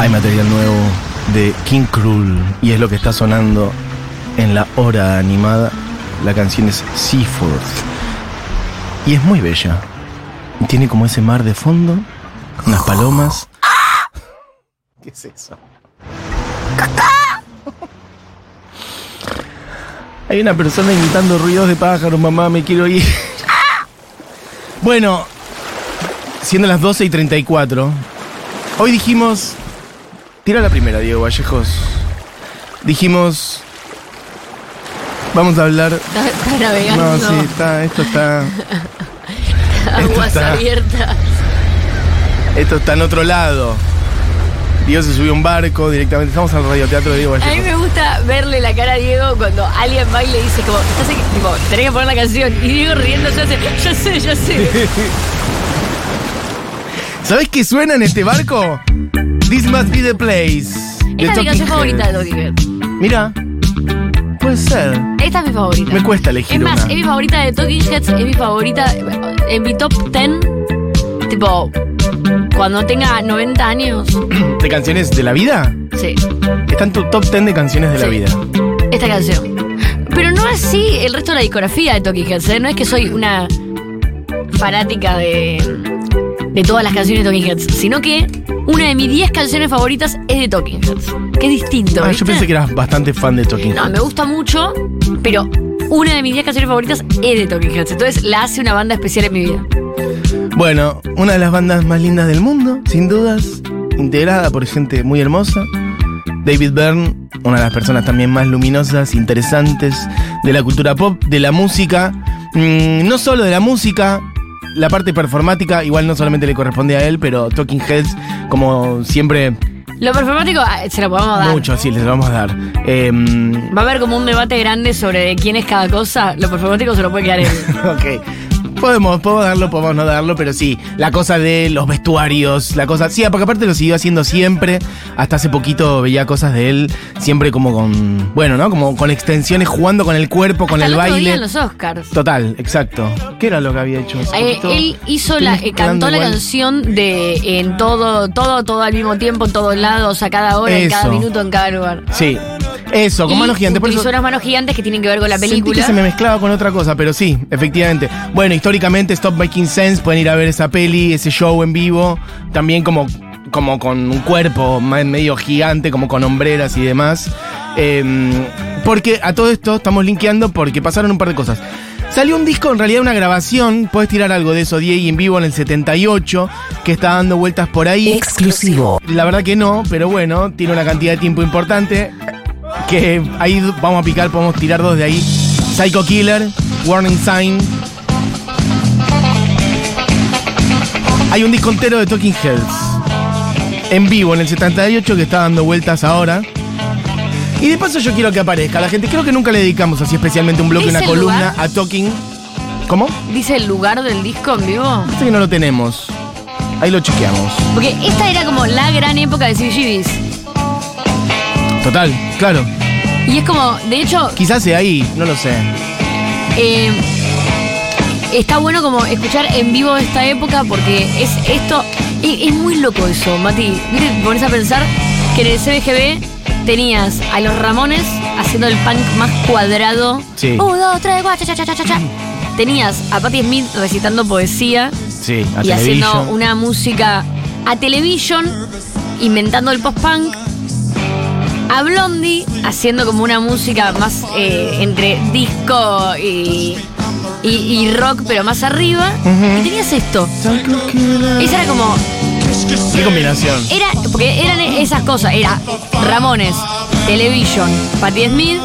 Hay material nuevo de King Krul y es lo que está sonando en la hora animada. La canción es Seaforth y es muy bella. Tiene como ese mar de fondo, unas palomas. ¿Qué es eso? Hay una persona imitando ruidos de pájaros, mamá, me quiero ir. Bueno, siendo las 12 y 34, hoy dijimos. Tira la primera, Diego Vallejos. Dijimos. Vamos a hablar. Está, está navegando. No, sí, está, esto está. Aguas está- abiertas. Esto está en otro lado. Diego se subió a un barco directamente. Estamos al radioteatro de Diego A mí me gusta verle la cara a Diego cuando alguien va y le dice como, "Estás aquí", tipo, tenés que poner la canción. Y Diego riendo ya hace, ya sé, ya sé. ¿Sabés qué suena en este barco? This must be the place. Esta es mi canción favorita de. Talking Heads. Mira, puede ser. Esta es mi favorita. Me cuesta elegir Es más, una. es mi favorita de Talking Heads, es mi favorita en mi top 10. Tipo, cuando tenga 90 años. ¿De canciones de la vida? Sí, Está en tu top 10 de canciones de la vida. esta canción. Pero no así el resto de la discografía de Talking Heads. ¿eh? No es que soy una fanática de, de todas las canciones de Talking Heads, sino que una de mis 10 canciones favoritas es de Talking Heads. Que es distinto. Ah, yo pensé que eras bastante fan de Talking No, Heads. me gusta mucho, pero una de mis 10 canciones favoritas es de Talking Heads. Entonces la hace una banda especial en mi vida. Bueno, una de las bandas más lindas del mundo, sin dudas, integrada por gente muy hermosa. David Byrne, una de las personas también más luminosas, interesantes de la cultura pop, de la música, Mm, no solo de la música, la parte performática igual no solamente le corresponde a él, pero Talking Heads, como siempre, Lo performático ah, se lo podemos dar. mucho, sí, les vamos a dar. Em, Va a haber como un debate grande sobre de quién es cada cosa. Lo performático se lo puede quedar él. ok. Podemos, podemos darlo, podemos no darlo, pero sí, la cosa de los vestuarios, la cosa. Sí, porque aparte lo siguió haciendo siempre. Hasta hace poquito veía cosas de él, siempre como con. Bueno, ¿no? Como con extensiones, jugando con el cuerpo, con Hasta el otro día baile. en los Oscars. Total, exacto. ¿Qué era lo que había hecho? Eh, él hizo la, eh, cantó la igual. canción de en todo, todo, todo al mismo tiempo, en todos lados, a cada hora, en cada Eso. minuto, en cada lugar. Sí. Eso, con Y manos gigantes. Por eso unas manos gigantes que tienen que ver con la sentí película. que se me mezclaba con otra cosa, pero sí, efectivamente. Bueno, históricamente Stop Making Sense, pueden ir a ver esa peli, ese show en vivo, también como, como con un cuerpo medio gigante, como con hombreras y demás. Em, porque a todo esto estamos linkeando porque pasaron un par de cosas. Salió un disco, en realidad una grabación, puedes tirar algo de eso, Diego, en vivo en el 78, que está dando vueltas por ahí. Exclusivo. La verdad que no, pero bueno, tiene una cantidad de tiempo importante. Que ahí vamos a picar, podemos tirar dos de ahí. Psycho Killer, Warning Sign. Hay un disco entero de Talking Heads. En vivo, en el 78, que está dando vueltas ahora. Y de paso yo quiero que aparezca la gente. Creo que nunca le dedicamos así especialmente un bloque, ¿Dice una columna lugar? a Talking. ¿Cómo? Dice el lugar del disco en vivo. Parece que no lo tenemos. Ahí lo chequeamos. Porque esta era como la gran época de CBGBs. Total, claro. Y es como, de hecho, Quizás sea ahí, no lo sé. Eh, está bueno como escuchar en vivo esta época porque es esto. Es, es muy loco eso, Mati. ¿Viste? Te pones a pensar que en el CBGB tenías a los Ramones haciendo el punk más cuadrado. Sí. Un, dos, tres, cuatro, cha, cha, cha, cha, cha. Tenías a Patti Smith recitando poesía Sí, a y haciendo una música a television, inventando el post-punk. A Blondie haciendo como una música más eh, entre disco y, y- y rock, pero más arriba. Ujú. Y tenías esto. Esa era como. Qué combinación. Era, porque eran esas cosas. Era Ramones, Television, Patti Smith,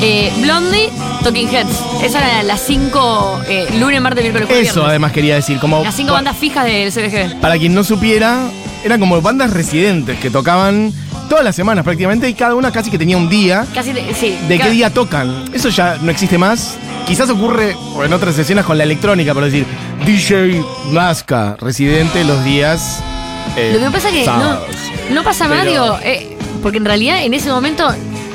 eh, Blondie, Talking Heads. Esas eran las cinco. eh, lunes, martes, miércoles, jueves, Eso viernes. además quería decir, como Las cinco bandas fijas del CBG. para quien no supiera, eran como bandas residentes que tocaban todas las semanas prácticamente y cada una casi que tenía un día Casi, de- sí. de qué día tocan. Eso ya no existe más. Quizás ocurre o en otras sesiones con la electrónica, por decir, DJ Nazca, residente los días. eh, Lo que pasa es que no, sábados. no pasa más, Pero- digo, eh, porque en realidad en ese momento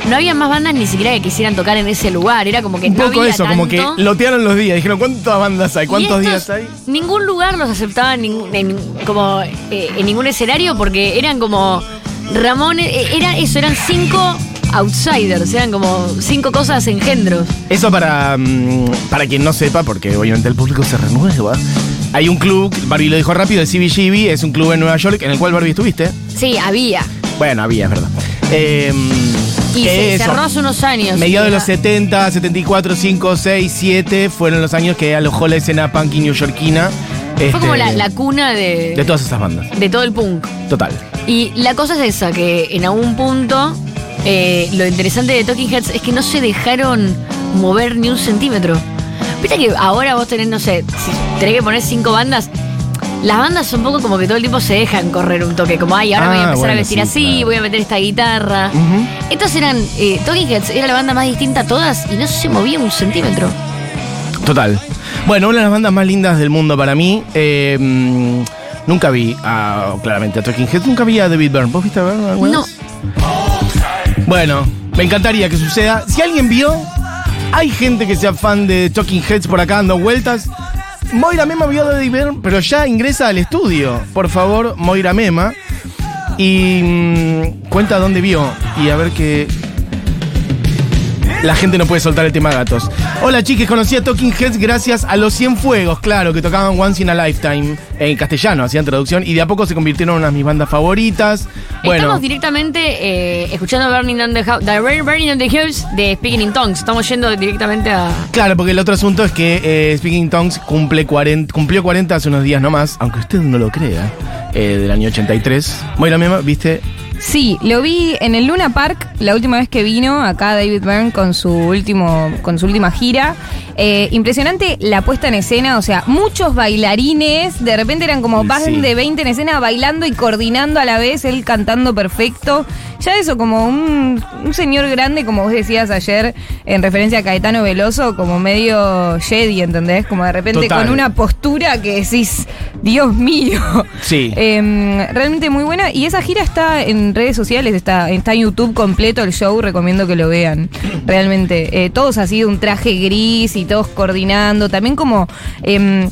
no había más bandas ni siquiera que quisieran tocar en ese lugar. Era como que Un no poco había eso, como que lotearon los días. Dijeron, ¿cuántas bandas hay? ¿Cuántos estos, días hay? Ningún lugar los aceptaba en, ningún- en- como, eh, en ningún escenario porque eran como Ramón, eh, era eso, eran cinco outsiders, eran como cinco cosas engendros. Eso para, mm, para quien no sepa, porque obviamente el público se renueva. Hay un club, Barbie lo dijo rápido, el CBGB, es un club en Nueva York en el cual Barbie estuviste. Sí, había. Bueno, había, es verdad. Eh, Y se cerró hace unos años. Mediados de los 70, 74, 5, 6, 7 fueron los años que alojó la escena punky newyorkina. Fue este, como la, la cuna de, de todas esas bandas. de todo el punk. Total. Y la cosa es esa, que en algún punto eh, lo interesante de Talking Heads es que no se dejaron mover ni un centímetro. Viste que ahora vos tenés, no sé, si tenés que poner cinco bandas, las bandas un poco como que todo el tiempo se dejan correr un toque, como, ay, ahora me voy a Ah, empezar a vestir sí, así, claro. voy a meter esta guitarra. Ujú. Estos eran, eh, Talking Heads era la banda más distinta a todas y no se movía un centímetro. Total. Bueno, una de las bandas más lindas del mundo para mí. eh, nunca vi a, claramente a Talking Heads, nunca vi a David Byrne. ¿Vos viste a Byrne alguna No, vez? Bueno, me encantaría que suceda. Si alguien vio, hay gente que sea fan de Talking Heads por acá dando vueltas. Moira Mema vio a David Byrne, pero ya ingresa al estudio. Por favor, Moira Mema. Y mm, cuenta dónde vio. Y a ver qué. La gente no puede soltar el tema gatos. Hola chiques, conocí a Talking Heads gracias a Los Cien Fuegos, claro, que tocaban Once in a Lifetime en castellano, hacían traducción y de a poco se convirtieron en una de mis bandas favoritas. Bueno, estamos directamente eh, escuchando Burning on the House, the Burning on the Hills de Speaking in Tongues. Estamos yendo directamente a. claro, porque el otro asunto es que eh, Speaking Tongues cumple 40, cumplió 40 hace unos días nomás, aunque usted no lo crea, eh, del año 83. Moira Mema, ¿viste? Sí, lo vi en el Luna Park la última vez que vino acá David Byrne con su último, con su última gira. Eh, impresionante la puesta en escena, o sea, muchos bailarines, de repente eran como Sí. más de 20 en escena bailando y coordinando a la vez, él cantando perfecto. Ya eso, como un, un señor grande, como vos decías ayer, en referencia a Caetano Veloso, como medio Jedi, ¿entendés? Como de repente Total. con una postura que decís, Dios mío. Sí. Eh, realmente muy buena. Y esa gira está en redes sociales, está, está en YouTube completo el show, recomiendo que lo vean. Realmente. Eh, todos así de un traje gris y todos coordinando. También como. em,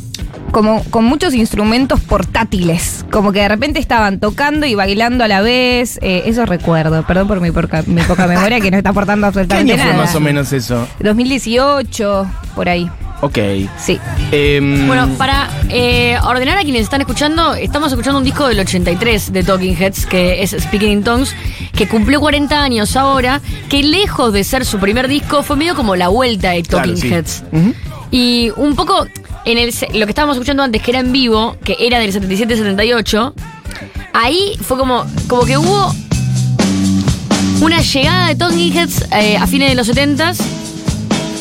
como con muchos instrumentos portátiles, como que de repente estaban tocando y bailando a la vez. Eh, eso recuerdo, perdón por mi, porca- mi poca memoria que no está aportando ¿Qué absolutamente año fue más o menos eso? 2018, por ahí. Ok. Sí. Em, Bueno, para eh, ordenar a quienes están escuchando, estamos escuchando un disco del 83 de Talking Heads, que es Speaking in Tongues, que cumplió 40 años ahora, que lejos de ser su primer disco, fue medio como la vuelta de claro, Talking sí. Heads. Y un poco en el, lo que estábamos escuchando antes, que era en vivo, que era del 77-78, ahí fue como, como que hubo una llegada de Talking Heads eh, a fines de los 70s.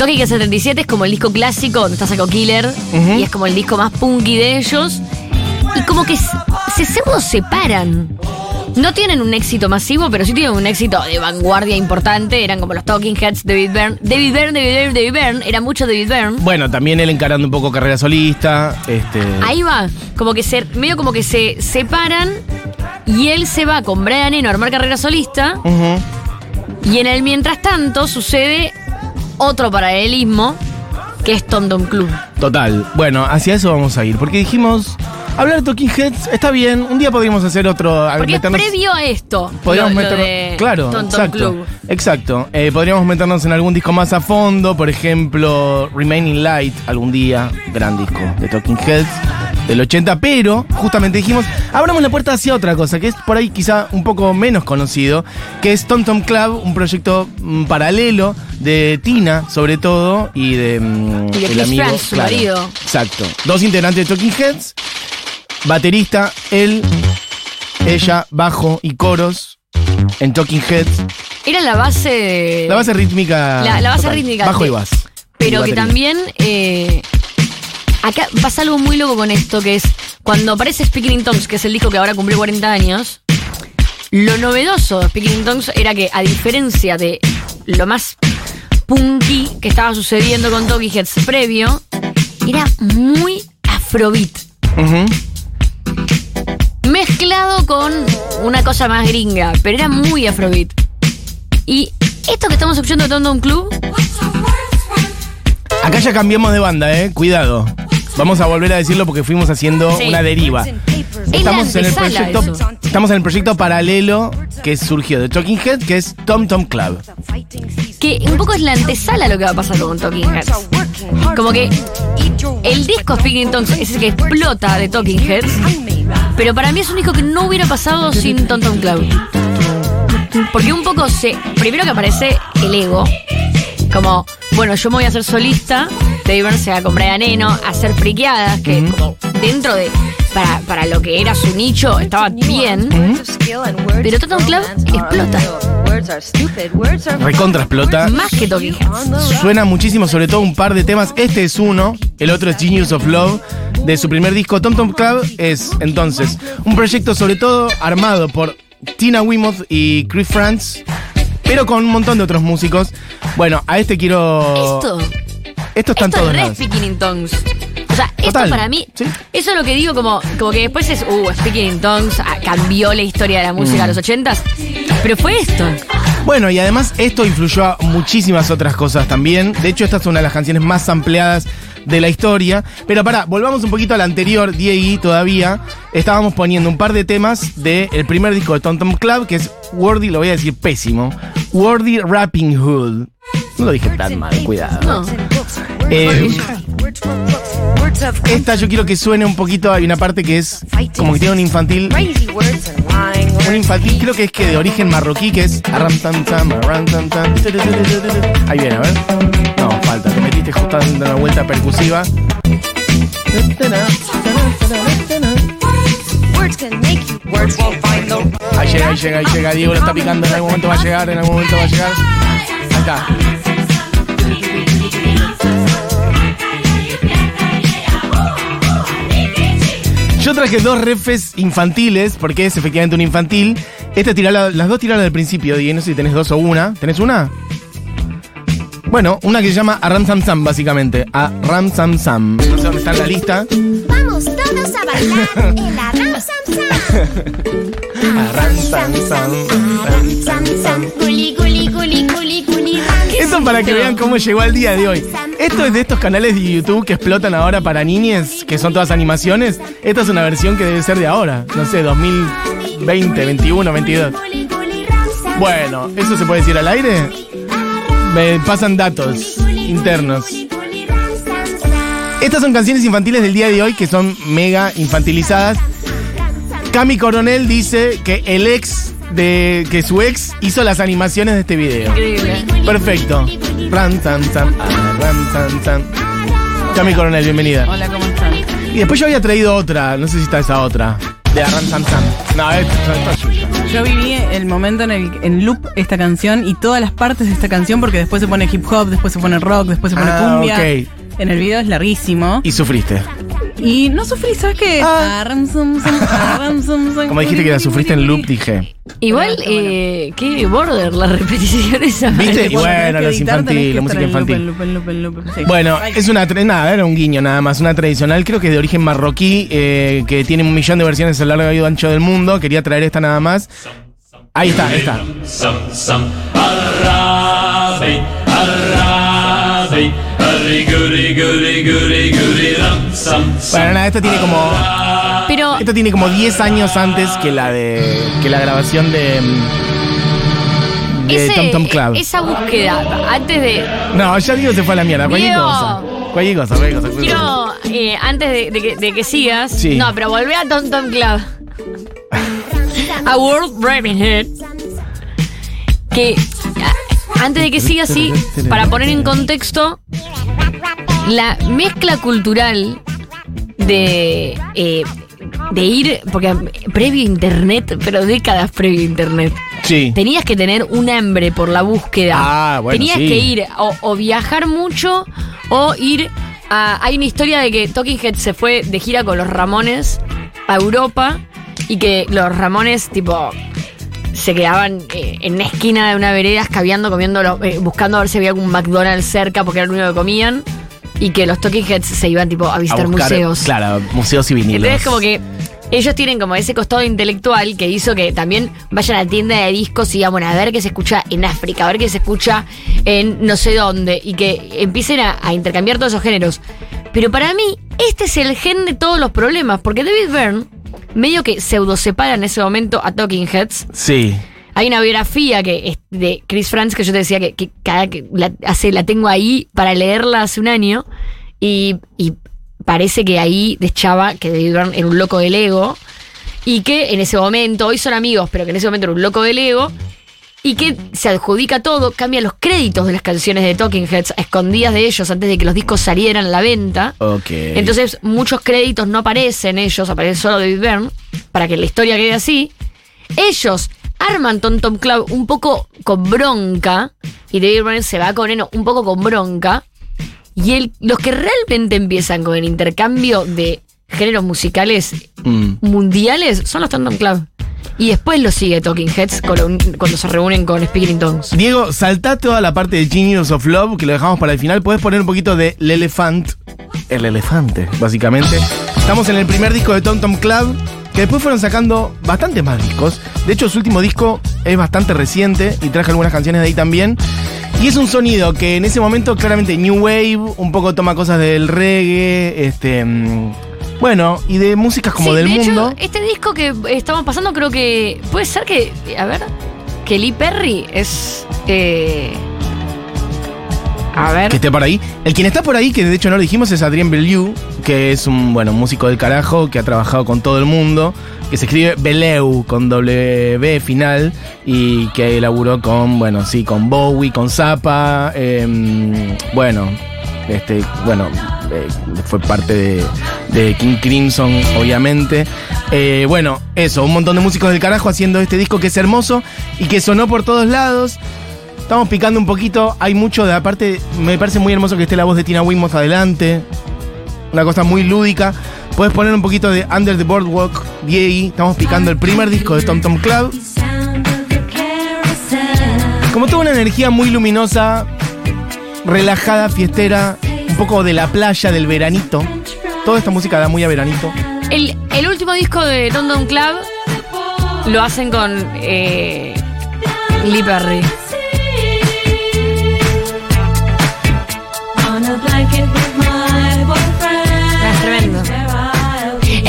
Talking Heads 77 es como el disco clásico donde está Psycho Killer y es como el disco más punky de ellos. Y como que se, se pseudo separan. No tienen un éxito masivo, pero sí tienen un éxito de vanguardia importante. Eran como los Talking Heads, David Byrne. David Byrne, David Byrne, David Byrne. Era mucho David Byrne. Bueno, también él encarando un poco carrera solista. Este, Ahí va, como que se, medio como que se separan y él se va con Brian Eno a armar carrera solista y en el mientras tanto sucede otro paralelismo que es Tom Tom Club. Total. Bueno, hacia eso vamos a ir. Porque dijimos, hablar de Talking Heads está bien. Un día podríamos hacer otro. Porque es meternos- previo a esto. Podríamos lo- lo meternos. de claro, Tom Tom exacto. Club. Exacto. Eh, podríamos meternos en algún disco más a fondo. Por ejemplo, Remaining Light, algún día. Gran disco de Talking Heads del 80. Pero, justamente dijimos, abramos la puerta hacia otra cosa, que es por ahí quizá un poco menos conocido, que es Tom Tom Club, un proyecto mm, paralelo de Tina, sobre todo, y de. mm, Y de el Chris amigo. Su marido. Exacto. Dos integrantes de Talking Heads. Baterista, él, ella, bajo y coros en Talking Heads. Era la base de. La base rítmica. La- la base rítmica Bajo de- y bas. Pero que batería. también. eh, acá pasa algo muy loco con esto, que es cuando aparece Speaking in Tongues, que es el disco que ahora cumplió 40 años. Lo novedoso de Speaking in Tongues era que, a diferencia de lo más punky que estaba sucediendo con Talking Heads previo, era muy afrobeat. Mezclado con una cosa más gringa, pero era muy afrobeat. Y esto que estamos escuchando de Tom Club, Acá ya cambiamos de banda, eh. Cuidado. Vamos a volver a decirlo porque fuimos haciendo Sí. una deriva. Estamos en el antesala proyecto. eso. Estamos en el proyecto paralelo que surgió de Talking Head, que es Tom Tom Club. que un poco es la antesala lo que va a pasar con Talking Heads. Como que el disco Speaking in Tongues es el que explota de Talking Heads, pero para mí es un disco que no hubiera pasado sin Tom Tom Club. Porque un poco se. Primero que aparece el ego. Como, bueno, yo me voy a hacer solista, de irse a comprar Neno, a hacer friqueadas, que como dentro de. Para, para lo que era su nicho estaba bien. Pero Toton Club explota. Recontra explota. Más que Talking Heads. Suena muchísimo, sobre todo un par de temas. Este es uno, el otro es Genius of Love, de su primer disco. Tom Tom Club es entonces un proyecto sobre todo armado por Tina Weymouth y Chris Franz, pero con un montón de otros músicos. Bueno, a este quiero... Esto. Esto está en Esto todos es. Speaking in Tongues. O sea, Total, esto para mí, sí. eso es lo que digo como, como que después es, uh, Speaking in Tongues ah, cambió la historia de la música Mm. de los ochentas. Pero fue esto. Bueno, y además esto influyó a muchísimas otras cosas también. De hecho, esta es una de las canciones más ampliadas de la historia. Pero pará, volvamos un poquito al anterior, Diegui, todavía. Estábamos poniendo un par de temas del primer disco de Tom Tom Club, que es Wordy, lo voy a decir pésimo, Wordy Rapping Hood. No lo dije tan mal, cuidado. No. Eh, esta yo quiero que suene un poquito, hay una parte que es como que tiene un infantil un infantil creo que es que de origen marroquí, que es. Ahí viene, a ver. No, falta, te metiste justo en una vuelta percusiva. Ahí llega, ahí llega, ahí llega, Diego lo está picando, en algún momento va a llegar, en algún momento va a llegar. Ahí está. Yo traje dos refes infantiles, porque es efectivamente un infantil. Este tira la- las dos tiraron al principio, Diego, no sé si tenés dos o una. ¿Tenés una? Bueno, una que se llama Aram Sam Sam, básicamente. Aram Sam Sam. No sé dónde está en la lista. Vamos todos a bailar el Aram Sam Sam. Esto para que vean cómo llegó al día de hoy. Esto es de estos canales de YouTube que explotan ahora para niñes, que son todas animaciones. Esta es una versión que debe ser de ahora. No sé, 2020, 21, 22. Guli guli ram sam. Bueno, ¿eso se puede decir al aire? Me pasan datos internos. Estas son canciones infantiles del día de hoy que son mega infantilizadas. Cami Coronel dice que el ex de que su ex hizo las animaciones de este video. Increíble. Perfecto. Ran, tan, tan, ah, ran, tan, tan. Cami Coronel, bienvenida. Hola, ¿cómo están? Y después yo había traído otra, no sé si está esa otra. De Arran Tan Tan. No, esta, es suya. Yo viví el momento en el en loop esta canción y todas las partes de esta canción porque después se pone hip hop, después se pone rock, después se pone Ah, cumbia. ok. En el video es larguísimo. Y sufriste. Y no sufrí, ¿sabes qué? Ah. Como dijiste que la sufriste en loop, dije. Igual, eh, qué border la repetición esa. ¿Viste? Y bueno, los infantiles, la música infantil. Bueno, es una tra- nada, era un guiño nada más, una tradicional, creo que de origen marroquí, eh, que tiene un millón de versiones a lo largo y ancho del mundo. Quería traer esta nada más. Ahí está, ahí está. Bueno, nada, esta tiene como. Pero Esta tiene como 10 años antes que la de. que la grabación de. mm, de ese- Tom Tom Club. esa búsqueda, antes de. No, ya digo se fue a la mierda, cualquier Diego. cosa. Cualquier cosa, cualquier cosa. cualquier cosa. Quiero, eh, antes de, de que, de que sigas. Sí. No, pero volvé a Tom Tom Club. a World Ravenhead. Que a- antes de que sigas, sí, para poner en contexto, la mezcla cultural de. eh, de ir, porque previo internet, pero décadas previo internet, Sí. tenías que tener un hambre por la búsqueda. Ah, bueno, tenías sí. que ir o, o viajar mucho o ir a... Hay una historia de que Talking Head se fue de gira con los Ramones a Europa y que los Ramones, tipo, se quedaban eh, en una esquina de una vereda escabeando, comiendo, eh, buscando a ver si había algún McDonald's cerca porque era lo único que comían. Y que los Talking Heads se iban, tipo, a A visitar buscar, museos. Claro, museos y vinilos. Entonces, como que ellos tienen como ese costado intelectual que hizo que también vayan a la tienda de discos y digan, bueno, a ver qué se escucha en África, a ver qué se escucha en no sé dónde, y que empiecen a, a intercambiar todos esos géneros. Pero para mí, este es el gen de todos los problemas, porque David Byrne medio que pseudo separa en ese momento a Talking Heads. Sí. Hay una biografía que es de Chris Franz que yo te decía que, que cada que la, hace, la tengo ahí para leerla hace un año y, y parece que ahí deschaba que David Byrne era un loco del ego y que en ese momento, hoy son amigos, pero que en ese momento era un loco del ego y que se adjudica todo, cambia los créditos de las canciones de Talking Heads a escondidas de ellos antes de que los discos salieran a la venta. Ok. Entonces, muchos créditos no aparecen ellos, aparece solo David Byrne, para que la historia quede así. Ellos arman Tom Tom Club un poco con bronca, y David Byrne se va con él un poco con bronca. Y el- los que realmente empiezan con el intercambio de géneros musicales Mm. mundiales son los Tom Tom Club. Y después lo sigue Talking Heads cuando se reúnen con Speaking in Tongues. Diego, saltá toda la parte de Genius of Love, que lo dejamos para el final. Puedes poner un poquito de El. El elefante, básicamente. Estamos en el primer disco de Tom Tom Club, que después fueron sacando bastantes más discos. De hecho, su último disco es bastante reciente y traje algunas canciones de ahí también. Y es un sonido que en ese momento claramente New Wave, un poco toma cosas del reggae, este... mm, Bueno, y de músicas como Sí, del de mundo. Hecho, este disco que estamos pasando creo que puede ser que, a ver, que Lee Perry es... eh, que esté por ahí. El quien está por ahí, que de hecho no lo dijimos, es Adrien Bellew, que es un bueno músico del carajo que ha trabajado con todo el mundo, que se escribe Beleu con W final y que elaboró con, bueno, sí, con Bowie, con Zappa, em, bueno, este, bueno, eh, fue parte de, de King Crimson, obviamente. Eh, bueno, eso, un montón de músicos del carajo haciendo este disco que es hermoso y que sonó por todos lados. Estamos picando un poquito. Hay mucho de aparte. Me parece muy hermoso que esté la voz de Tina Weymouth adelante. Una cosa muy lúdica. Puedes poner un poquito de Under the Boardwalk, DAE. Estamos picando el primer disco de Tom Tom Club. Como toda una energía muy luminosa, relajada, fiestera, un poco de la playa, del veranito. Toda esta música da muy a veranito. El, el último disco de Tom Tom Club lo hacen con eh, Lee Perry.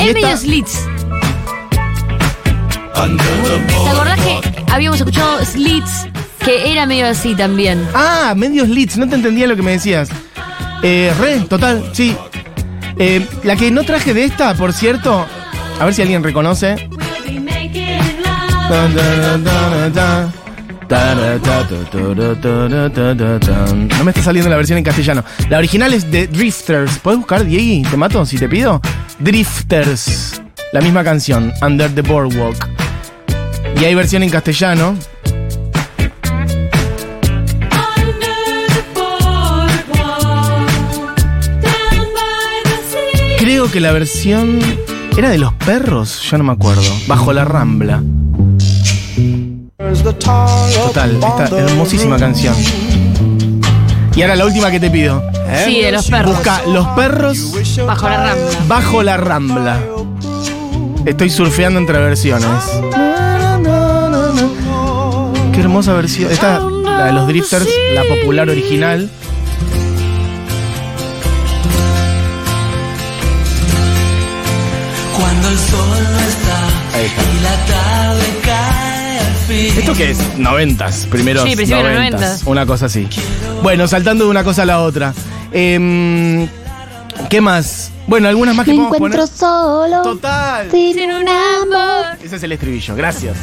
Es medio Slits. ¿Te acordás que habíamos escuchado Slits? Que era medio así también. Ah, medios leads, no te entendía lo que me decías. Eh, re, total, sí. Eh, la que no traje de esta, por cierto, a ver si alguien reconoce. No me está saliendo la versión en castellano. La original es de Drifters. ¿Puedes buscar, Diego? ¿Te mato si te pido? Drifters. La misma canción, Under the Boardwalk. Y hay versión en castellano. Creo que la versión era de los perros, yo no me acuerdo. Bajo la rambla. Total, esta hermosísima canción. Y ahora la última que te pido. Sí, de los perros. Busca Los perros Bajo la rambla. bajo la rambla. Estoy surfeando entre versiones. Qué hermosa versión. Esta, la de los Drifters, la popular original. Cuando el sol no está Ahí está. y la tarde cae. ¿Esto qué es? Noventas, primeros Sí, principio de los noventas. noventas. Una cosa así. Bueno, saltando de una cosa a la otra. Em, ¿Qué más? Bueno, algunas más que Me podemos encuentro poner. solo, Total. sin un amor. Ese es el estribillo. Gracias.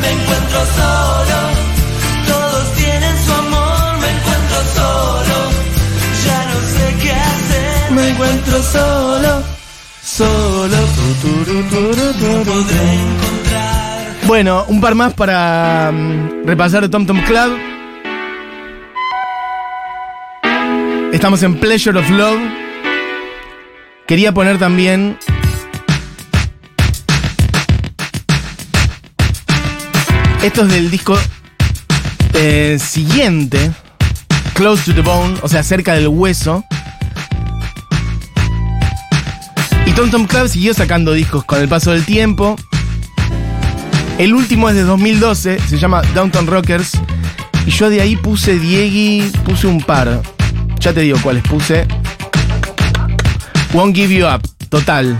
Me encuentro solo. Todos tienen su amor, me encuentro solo. Ya no sé qué hacer. Me encuentro solo. Solo. Bueno, un par más para mm, repasar Tom Tom Club. Estamos en Pleasure of Love. Quería poner también. Esto es del disco eh, siguiente. Close to the Bone, o sea, cerca del hueso. Tom Club siguió sacando discos con el paso del tiempo. El último es de 2012, se llama Downtown Rockers. Y yo de ahí puse Diegui, puse un par. Ya te digo cuáles puse. Won't Give You Up, total.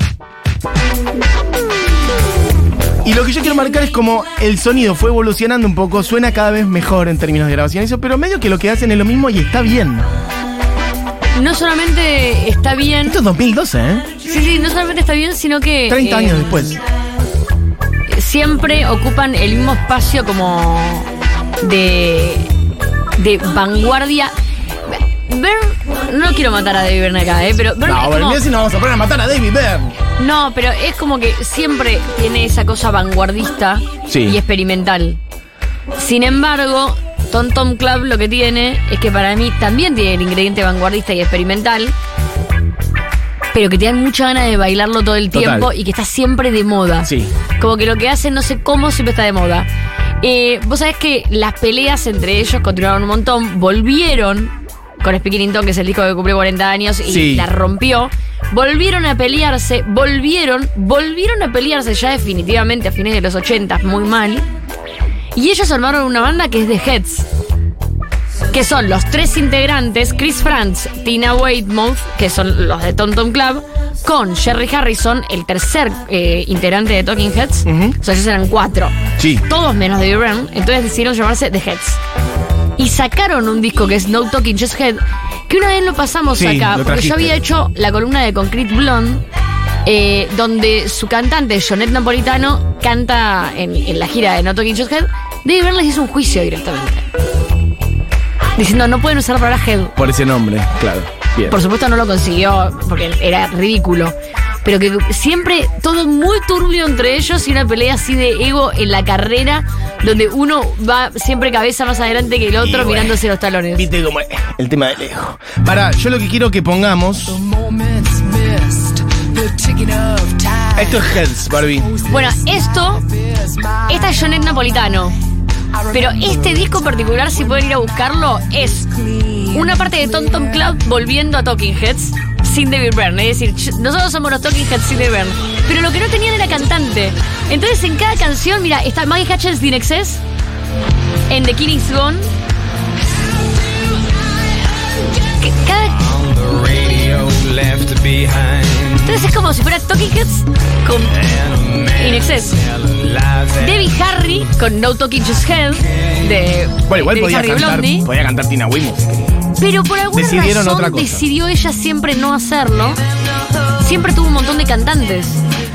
Y lo que yo quiero marcar es como el sonido fue evolucionando un poco, suena cada vez mejor en términos de grabación, pero medio que lo que hacen es lo mismo y está bien. No solamente está bien. Esto es 2012, ¿eh? Sí, sí, no solamente está bien, sino que. 30 eh, años después. Siempre ocupan el mismo espacio como de. de vanguardia. Ver, no quiero matar a David Byrne acá, ¿eh? Pero No, es como- si nos vamos a poner a matar a David Byrne. No, pero es como que siempre tiene esa cosa vanguardista Sí. y experimental. Sin embargo, Tom Tom Club lo que tiene es que para mí también tiene el ingrediente vanguardista y experimental, pero que te dan mucha ganas de bailarlo todo el Total. tiempo y que está siempre de moda. Sí. Como que lo que hacen, no sé cómo, siempre está de moda. Eh, Vos sabés que las peleas entre ellos continuaron un montón, volvieron con Speaking Tom, que es el disco que cumplió 40 años y Sí. la rompió. Volvieron a pelearse, volvieron, volvieron a pelearse ya definitivamente a fines de los 80, muy mal. Y ellos armaron una banda que es The Heads. Que son los tres integrantes, Chris Franz, Tina Weymouth, que son los de Tom Tom Club, con Jerry Harrison, el tercer eh, integrante de Talking Heads. O sea, ellos eran cuatro. Sí. Todos menos David Byrne. Entonces decidieron llamarse The Heads. Y sacaron un disco que es No Talking Just Head, que una vez lo pasamos Sí, acá, lo porque yo había hecho la columna de Concrete Blonde, eh, donde su cantante, Jonet Napolitano, canta en, en la gira de No Talking Just Head. David Byrne les hizo un juicio directamente. Diciendo, no pueden usar la palabra head. Por ese nombre, claro. Bien. Por supuesto no lo consiguió porque era ridículo. Pero que siempre todo muy turbio entre ellos y una pelea así de ego en la carrera donde uno va siempre cabeza más adelante que el otro bueno. mirándose los talones. Viste como el tema del ego. Para, yo lo que quiero que pongamos. Esto es Heads, Barbie. Bueno, esto, esta es Jonet Napolitano. Pero este disco en particular, si pueden ir a buscarlo, es una parte de Tom Tom Club volviendo a Talking Heads sin David Byrne. Es decir, nosotros somos los Talking Heads sin David Byrne. Pero lo que no tenían era cantante. Entonces en cada canción, mira, está Maggie Hutchins de Excess, en The King's Gone. Cada- entonces es como si fuera Talking Heads con In Excess. Debbie Harry con No Talking Just Head de Bueno, igual podía Harry cantar, Blondie. podía cantar Tina Weymouth. Pero por alguna Decidieron razón otra cosa. decidió ella siempre no hacerlo. Siempre tuvo un montón de cantantes.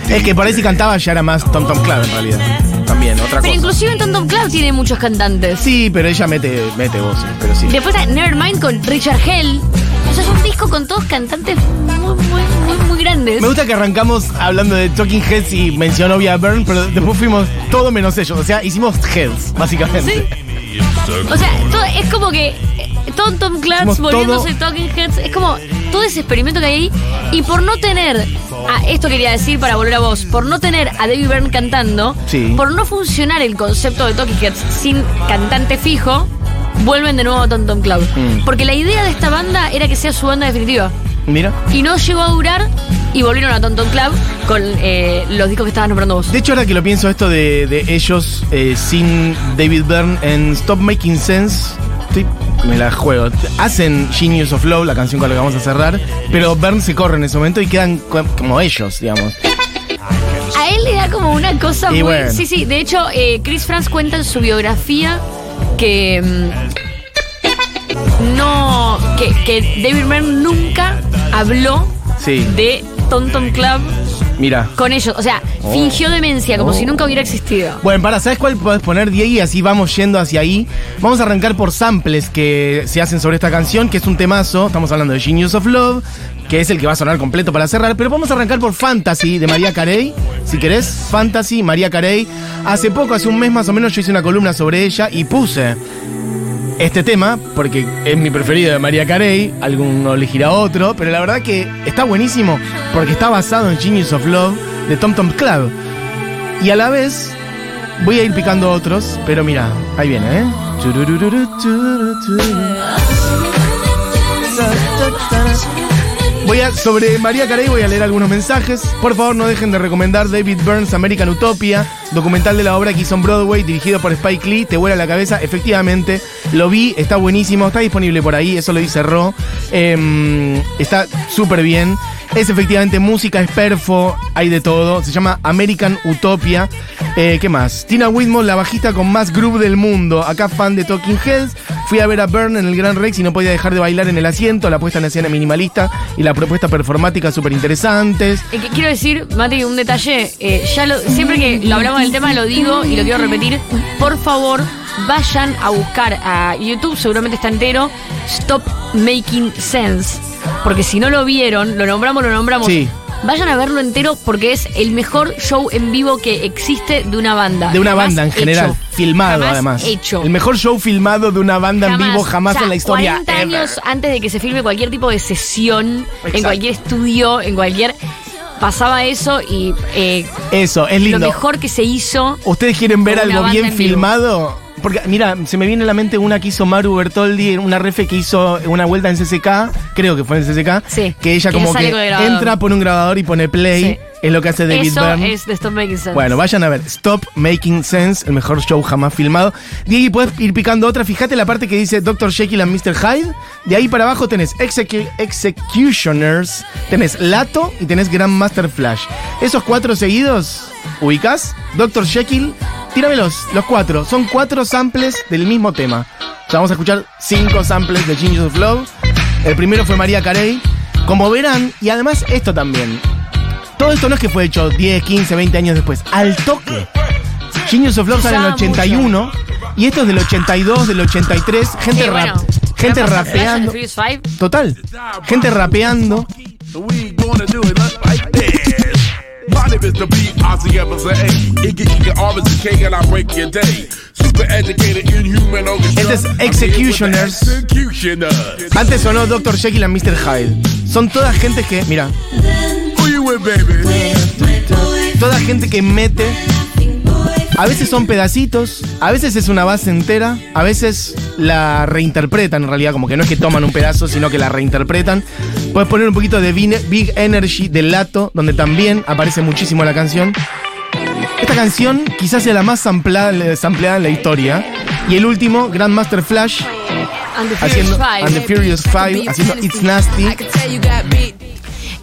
Es que por ahí si cantaba ya era más Tom Tom Club en realidad. También, otra Pero cosa. inclusive en Tom Tom Club tiene muchos cantantes. Sí, pero ella mete, mete voces, pero sí. Después Nevermind con Richard Hell. Sea, es un disco con todos cantantes muy, muy, muy, muy grandes. Me gusta que arrancamos hablando de Talking Heads y mencionó Via Byrne, pero después fuimos todo menos ellos. O sea, hicimos Heads, básicamente. O sea, todo- es como que eh, Tom Tom Hicimos volviéndose todo. Talking Heads, es como todo ese experimento que hay ahí. Y por no tener, ah, esto quería decir para volver a vos, por no tener a David Byrne cantando, Sí. por no funcionar el concepto de Talking Heads sin cantante fijo, vuelven de nuevo a Tom Tom Club. Mm. Porque la idea de esta banda era que sea su banda definitiva. Mira. Y no llegó a durar y volvieron a Tom Tom Club con eh, los discos que estabas nombrando vos. De hecho, ahora que lo pienso, esto de, de ellos eh, sin David Byrne en Stop Making Sense, estoy- me la juego. Hacen Genius of Love, la canción con la que vamos a cerrar, pero Byrne se corre en ese momento y quedan co- como ellos, digamos. A él le da como una cosa Y muy. bueno. Sí, sí. De hecho, eh, Chris Franz cuenta en su biografía que. mm, no. Que, que David Byrne nunca habló Sí, de Tom Club mira. con ellos. O sea, Oh. fingió demencia, como Oh. si nunca hubiera existido. Bueno, para, ¿sabes cuál podés poner, Diego? Y así vamos yendo hacia ahí. Vamos a arrancar por samples que se hacen sobre esta canción, que es un temazo. Estamos hablando de Genius of Love, que es el que va a sonar completo para cerrar. Pero vamos a arrancar por Fantasy de María Carey. Si querés, Fantasy, María Carey. Hace poco, hace un mes más o menos, yo hice una columna sobre ella y puse este tema, porque es mi preferido de María Carey, alguno elegirá otro, pero la verdad que está buenísimo, porque está basado en Genius of Love de Tom Tom Club. Y a la vez, voy a ir picando otros, pero mira, ahí viene, ¿eh? Voy a, sobre María Carey voy a leer algunos mensajes. Por favor, no dejen de recomendar David Burns American Utopia, documental de la obra que hizo en Broadway, dirigido por Spike Lee. Te vuela la cabeza. Efectivamente, lo vi, está buenísimo, está disponible por ahí, eso lo dice Ro. Em, está súper bien. Es efectivamente música, es perfo, hay de todo. Se llama American Utopia. Eh, ¿Qué más? Tina Whitmore, la bajista con más groove del mundo. Acá fan de Talking Heads. Fui a ver a Burn en el Gran Rex y no podía dejar de bailar en el asiento. La puesta en escena minimalista y la propuesta performática súper interesantes. Eh, quiero decir, Mati, un detalle. eh, ya siempre que lo hablamos del tema lo digo y lo quiero repetir. Por favor, vayan a buscar a YouTube, seguramente está entero. Stop Making Sense. Porque si no lo vieron, lo nombramos, lo nombramos. Sí. Vayan a verlo entero porque es el mejor show en vivo que existe de una banda. De una Jamás banda en general, hecho. filmado Jamás además. Hecho. El mejor show filmado de una banda en vivo jamás O sea, en la historia. 40 ever. años antes de que se filme cualquier tipo de sesión, en cualquier estudio, en cualquier. Pasaba eso y eh, Eso, es lindo. lo mejor que se hizo. ¿Ustedes quieren ver algo bien filmado? Porque, mira, se me viene a la mente una que hizo Maru Bertoldi, una refe que hizo una vuelta en CCK, creo que fue en CCK, Sí, que ella que como que entra, pone un grabador y pone play, Sí. Es lo que hace David Eso Byrne. es de Stop Making Sense. Bueno, vayan a ver Stop Making Sense, el mejor show jamás filmado. Diego, puedes ir picando otra. Fíjate la parte que dice Dr. Jekyll and Mr. Hyde. De ahí para abajo tenés Execu- Executioners, tenés Lato y tenés Grandmaster Flash. Esos cuatro seguidos, ¿ubicás? Dr. Jekyll, tíramelos, los cuatro. Son cuatro samples del mismo tema. O sea, vamos a escuchar cinco samples de Genius of Love. El primero fue María Carey. Como verán, y además esto también. Todo esto no es que fue hecho 10, 15, 20 años después. Al toque. Genius of Love sale en el Usaba 81. Y esto es del 82, del 83. Gente, Sí, rap- bueno, gente rapeando. Total. Gente rapeando. My name is the beat, Ozzy Emerson, A. Iggy, Iggy, RZK, and I break your day. Super educated, inhuman, orchestra. Este es Executioners. Executioners. Antes sonó Dr. Jekyll and Mr. Hyde. Son toda gente que, mira, baby? toda gente que mete. A veces son pedacitos, a veces es una base entera, a veces la reinterpretan en realidad, como que no es que toman un pedazo, sino que la reinterpretan. Puedes poner un poquito de Big Energy del Lato, donde también aparece muchísimo la canción. Esta canción quizás sea la más sampleada, sampleada en la historia. Y el último, Grandmaster Flash, And the Furious haciendo Five. And the Furious Five, haciendo It's Nasty.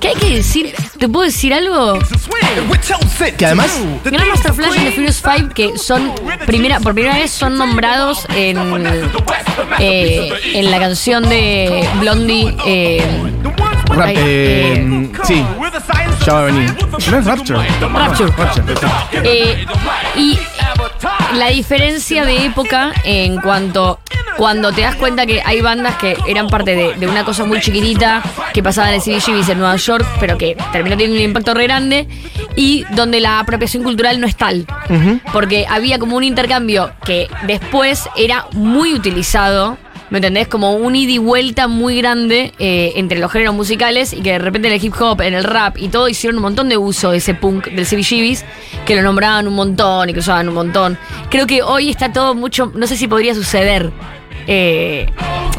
¿Qué hay que decir? ¿Te puedo decir algo? Que además, Grandmaster Flash y The Furious Five, que son primera, por primera vez son nombrados en, eh, en la canción de Blondie. eh, rap- eh, sí, ya va a venir. No es Rapture. Rapture. Rapture. Eh, y la diferencia de época en cuanto cuando te das cuenta que hay bandas que eran parte de, de una cosa muy chiquitita que pasaban en CBGBs en Nueva York, pero que terminó teniendo un impacto re grande y donde la apropiación cultural no es tal. Porque había como un intercambio que después era muy utilizado. ¿Me entendés? Como un ida y vuelta muy grande eh, entre los géneros musicales y que de repente en el hip hop, en el rap y todo hicieron un montón de uso de ese punk del CBGBs que lo nombraban un montón y que usaban un montón. Creo que hoy está todo mucho, no sé si podría suceder. Eh,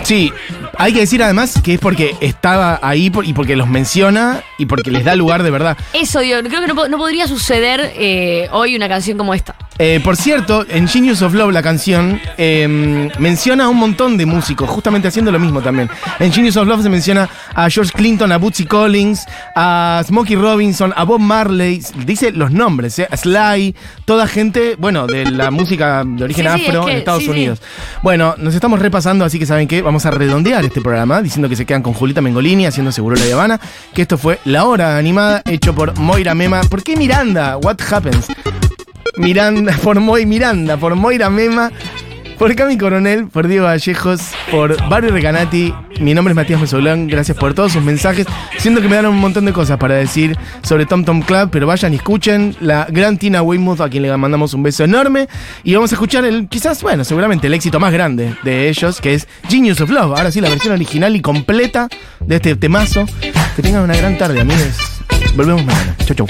Sí, hay que decir además que es porque estaba ahí por- y porque los menciona y porque les da lugar de verdad. eso, digo, creo que no podría suceder eh, hoy una canción como esta. Eh, por cierto, en Genius of Love, la canción, eh, menciona a un montón de músicos, justamente haciendo lo mismo también. En Genius of Love se menciona a George Clinton, a Bootsy Collins, a Smokey Robinson, a Bob Marley, dice los nombres, eh, a Sly, toda gente, bueno, de la música de origen Sí, sí, afro es que- en Estados sí. Unidos. Bueno, nos estamos repasando, así que saben que vamos a redondear este programa diciendo que se quedan con Julita Mengolini haciendo Seguro La Habana, que esto fue La Hora Animada hecho por Moira Mema. ¿Por qué Miranda? What happens? Miranda, por Moy Miranda, por Moira Mema, por Cami Coronel, por Diego Vallejos, por Barry Recanati. Mi nombre es Matías Mesolán, gracias por todos sus mensajes. Siento que me dan un montón de cosas para decir sobre Tom Tom Club, pero vayan y escuchen la gran Tina Weymouth, a quien le mandamos un beso enorme. Y vamos a escuchar el, quizás, bueno, seguramente el éxito más grande de ellos, que es Genius of Love. Ahora sí, la versión original y completa de este temazo. Que tengan una gran tarde, amigos. Volvemos mañana. Chau, chau.